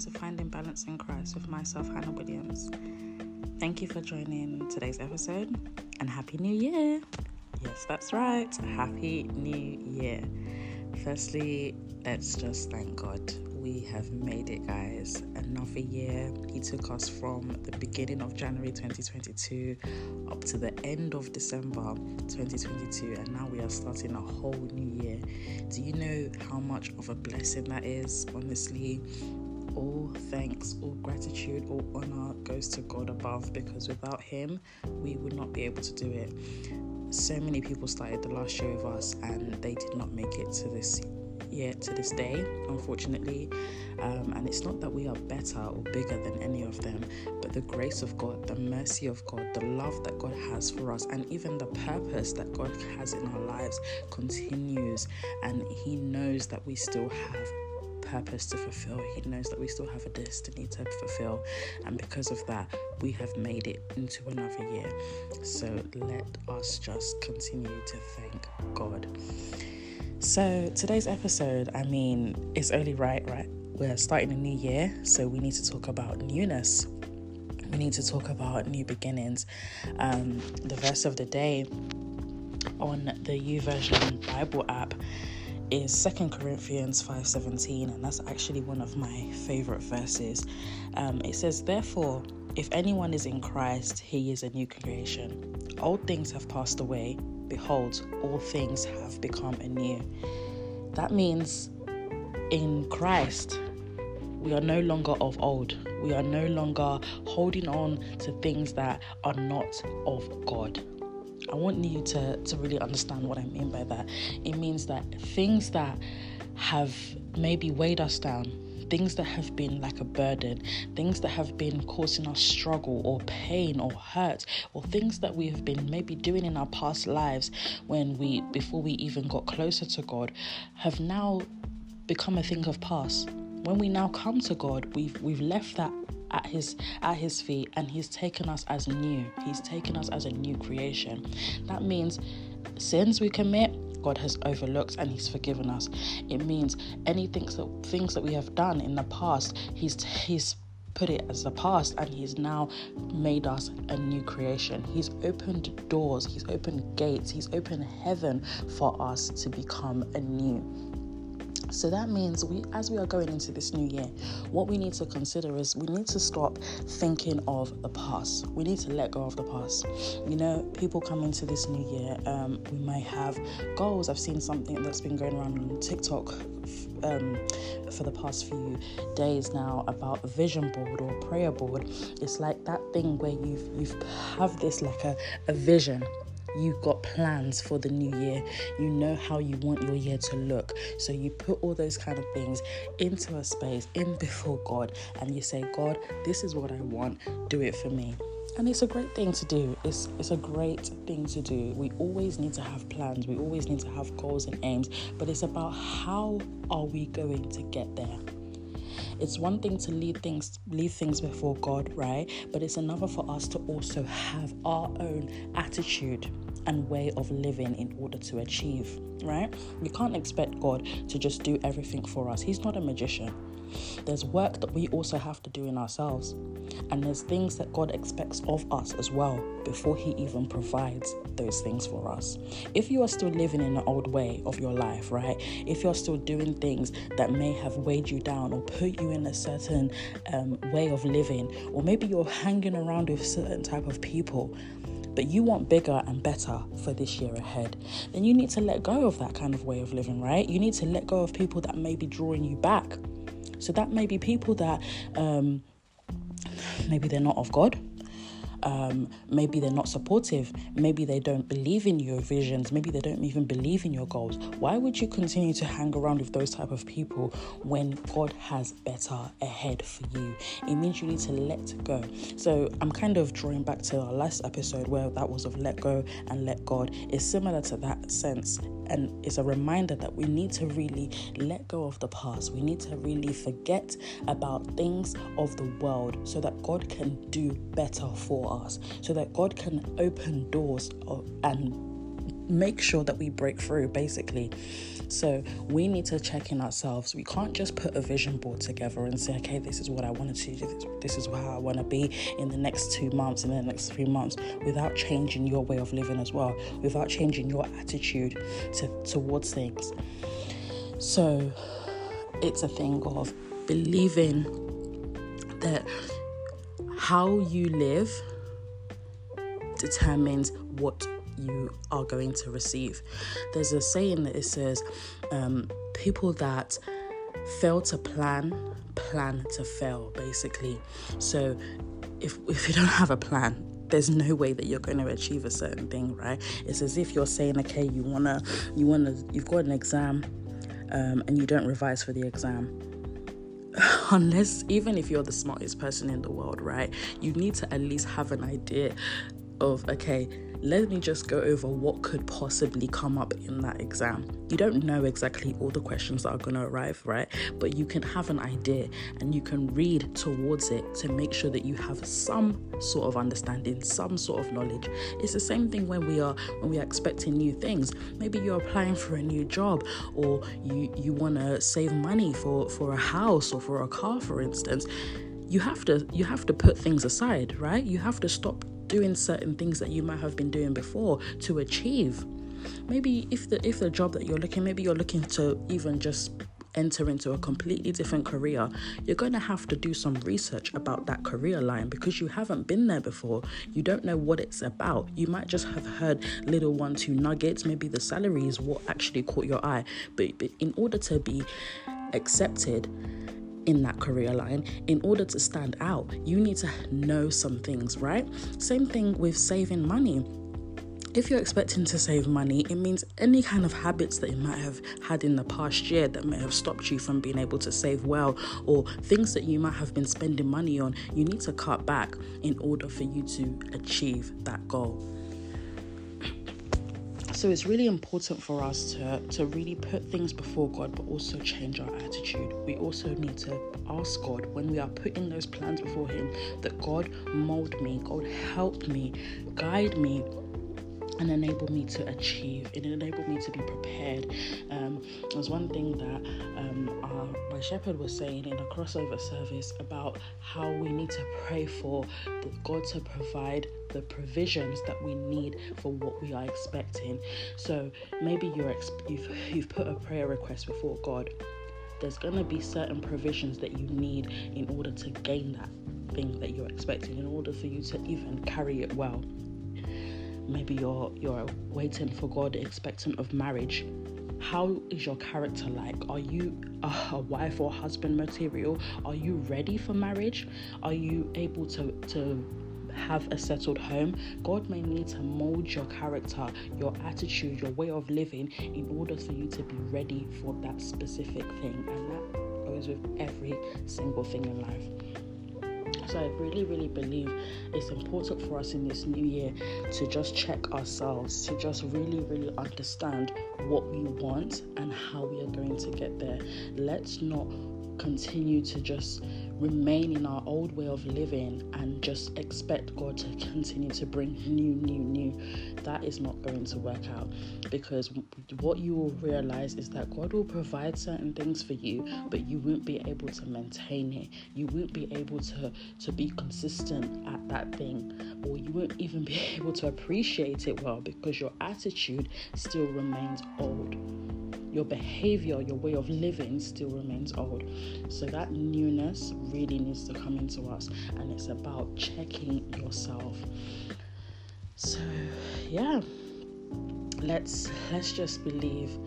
to Finding Balance in Christ with myself, Hannah Williams. Thank you for joining today's episode and Happy New Year! Yes, that's right, Happy New Year. Firstly, let's just thank God we have made it, guys. Another year. He took us from the beginning of January 2022 up to the end of December 2022, and now we are starting a whole new year. Do you know how much of a blessing that is? Honestly, all thanks, all gratitude, all honor goes to God above because without Him, we would not be able to do it. So many people started the last year with us and they did not make it to this yet to this day, unfortunately. Um, and it's not that we are better or bigger than any of them, but the grace of God, the mercy of God, the love that God has for us, and even the purpose that God has in our lives continues. And He knows that we still have purpose to fulfill. He knows that we still have a destiny to fulfill. And because of that, we have made it into another year. So let us just continue to thank God. So, today's episode, I mean, it's only right, right? We're starting a new year, so we need to talk about newness. We need to talk about new beginnings. Um, the verse of the day on the YouVersion Bible app is Second Corinthians 5:17 and that's actually one of my favorite verses. Um, it says therefore if anyone is in Christ he is a new creation. Old things have passed away behold, all things have become anew. That means in Christ, we are no longer of old. We are no longer holding on to things that are not of God. I want you to, to really understand what I mean by that. It means that things that have maybe weighed us down, things that have been like a burden, things that have been causing us struggle or pain or hurt, or things that we have been maybe doing in our past lives when we, before we even got closer to God, have now become a thing of past. When we now come to God, we've we've left that at his at his feet and he's taken us as new. He's taken us as a new creation. That means sins we commit, God has overlooked and He's forgiven us. It means anything that things that we have done in the past, He's He's put it as the past and he's now made us a new creation. He's opened doors, he's opened gates, he's opened heaven for us to become anew. So that means we, as we are going into this new year, what we need to consider is we need to stop thinking of the past. We need to let go of the past. You know, people come into this new year, um, we might have goals. I've seen something that's been going around on TikTok um, for the past few days now about vision board or prayer board. It's like that thing where you've you've have this like a, a vision You've got plans for the new year. You know how you want your year to look. So you put all those kind of things into a space in before God and you say, God, this is what I want. Do it for me. And it's a great thing to do. It's it's a great thing to do. We always need to have plans. We always need to have goals and aims, but it's about how are we going to get there? It's one thing to lead things leave things before God, right? But it's another for us to also have our own attitude and way of living in order to achieve, right? We can't expect God to just do everything for us. He's not a magician. There's work that we also have to do in ourselves. And there's things that God expects of us as well before He even provides those things for us. If you are still living in the old way of your life, right? If you're still doing things that may have weighed you down or put you in a certain um, way of living, or maybe you're hanging around with certain type of people but you want bigger and better for this year ahead, then you need to let go of that kind of way of living, right? You need to let go of people that may be drawing you back. So that may be people that um, maybe they're not of God. Um, maybe they're not supportive. Maybe they don't believe in your visions. Maybe they don't even believe in your goals. Why would you continue to hang around with those type of people when God has better ahead for you? It means you need to let go. So I'm kind of drawing back to our last episode where that was of let go and let God. It's similar to that sense and it's a reminder that we need to really let go of the past. We need to really forget about things of the world so that God can do better for us, so that God can open doors and make sure that we break through basically. So we need to check in ourselves. We can't just put a vision board together and say okay this is what i want to do this is how i want to be in the next two months in the next three months without changing your way of living as well without changing your attitude to, towards things. So it's a thing of believing that how you live determines what you are going to receive. There's a saying that it says, um, people that fail to plan, plan to fail, basically. So if, if you don't have a plan, there's no way that you're going to achieve a certain thing, right? It's as if you're saying, okay, you wanna, you wanna, you've got an exam, um, and you don't revise for the exam. Unless, even if you're the smartest person in the world, right? You need to at least have an idea of, okay, let me just go over what could possibly come up in that exam. You don't know exactly all the questions that are going to arrive, right? But you can have an idea and you can read towards it to make sure that you have some sort of understanding, some sort of knowledge. It's the same thing when we are when we are expecting new things. Maybe you're applying for a new job or you you want to save money for for a house or for a car for instance. You have to you have to put things aside, right? You have to stop doing certain things that you might have been doing before to achieve. Maybe if the if the job that you're looking, maybe you're looking to even just enter into a completely different career, you're going to have to do some research about that career line because you haven't been there before. You don't know what it's about. You might just have heard little one, two nuggets. Maybe the salary is what actually caught your eye. But, but in order to be accepted, in that career line in order to stand out you need to know some things right same thing with saving money if you're expecting to save money, it means any kind of habits that you might have had in the past year that may have stopped you from being able to save well, or things that you might have been spending money on, you need to cut back in order for you to achieve that goal. So it's really important for us to, to really put things before God, but also change our attitude. We also need to ask God when we are putting those plans before Him that God mold me, God help me, guide me and enable me to achieve. It enabled me to be prepared. Um, it was one thing that um, our, my shepherd was saying in a crossover service about how we need to pray for God to provide the provisions that we need for what we are expecting. So maybe you're you've, you've put a prayer request before God. There's going to be certain provisions that you need in order to gain that thing that you're expecting, in order for you to even carry it well maybe you're you're waiting for God, expectant of marriage. How is your character like? Are you a, wife or husband material? Are you ready for marriage? Are you able to to have a settled home, God may need to mold your character, your attitude, your way of living in order for you to be ready for that specific thing. And that goes with every single thing in life. So I really, really believe it's important for us in this new year to just check ourselves, to just really, really understand what we want and how we are going to get there. Let's not continue to just remain in our old way of living and just expect God to continue to bring new, new, new, that is not going to work out because what you will realize is that God will provide certain things for you, but you won't be able to maintain it. You won't be able to, to be consistent at that thing, or you won't even be able to appreciate it well because your attitude still remains old your behavior, your way of living still remains old. So that newness really needs to come into us, and it's about checking yourself. So, yeah, let's let's just believe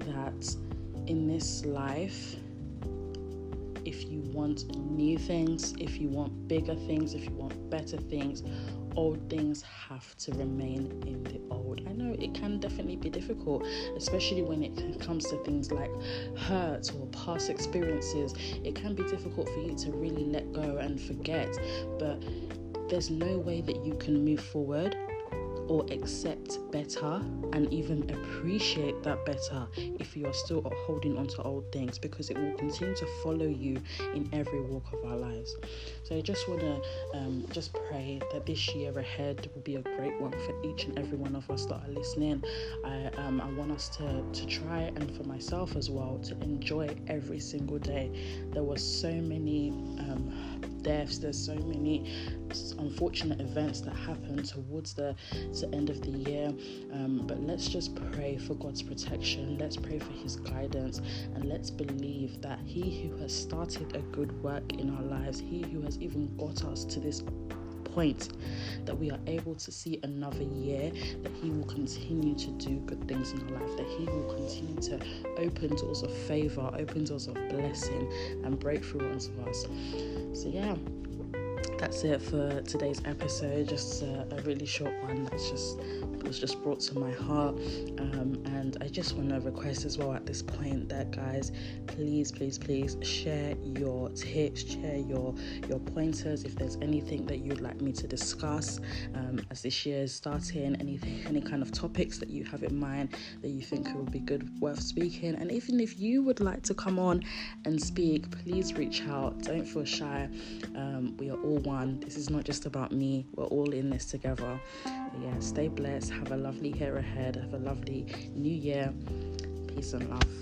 that in this life if you want new things, if you want bigger things, if you want better things, old things have to remain in the old. I know it can definitely be difficult, especially when it comes to things like hurt or past experiences. It can be difficult for you to really let go and forget, but there's no way that you can move forward or accept better and even appreciate that better if you are still holding on to old things because it will continue to follow you in every walk of our lives. So I just want to um, just pray that this year ahead will be a great one for each and every one of us that are listening. I, um, I want us to, to try and for myself as well to enjoy every single day. There were so many um, deaths, there's so many unfortunate events that happen towards the, the end of the year. Um, but let's just pray for God's protection, let's pray for His guidance, and let's believe that He who has started a good work in our lives, He who has even got us to this point that we are able to see another year, that He will continue to do good things in our life, that He will continue to open doors of favor, open doors of blessing, and breakthrough unto us. So, yeah that's it for today's episode. Just a, a really short one that's just was just brought to my heart. Um, and I just want to request as well at this point that guys, please, please, please share your tips, share your your pointers. If there's anything that you'd like me to discuss um, as this year is starting, anything, any kind of topics that you have in mind that you think would be good, worth speaking, and even if you would like to come on and speak, please reach out. Don't feel shy. Um, we are all one. This is not just about me. We're all in this together. yeah, stay blessed. Have a lovely year ahead. Have a lovely new year. Peace and love.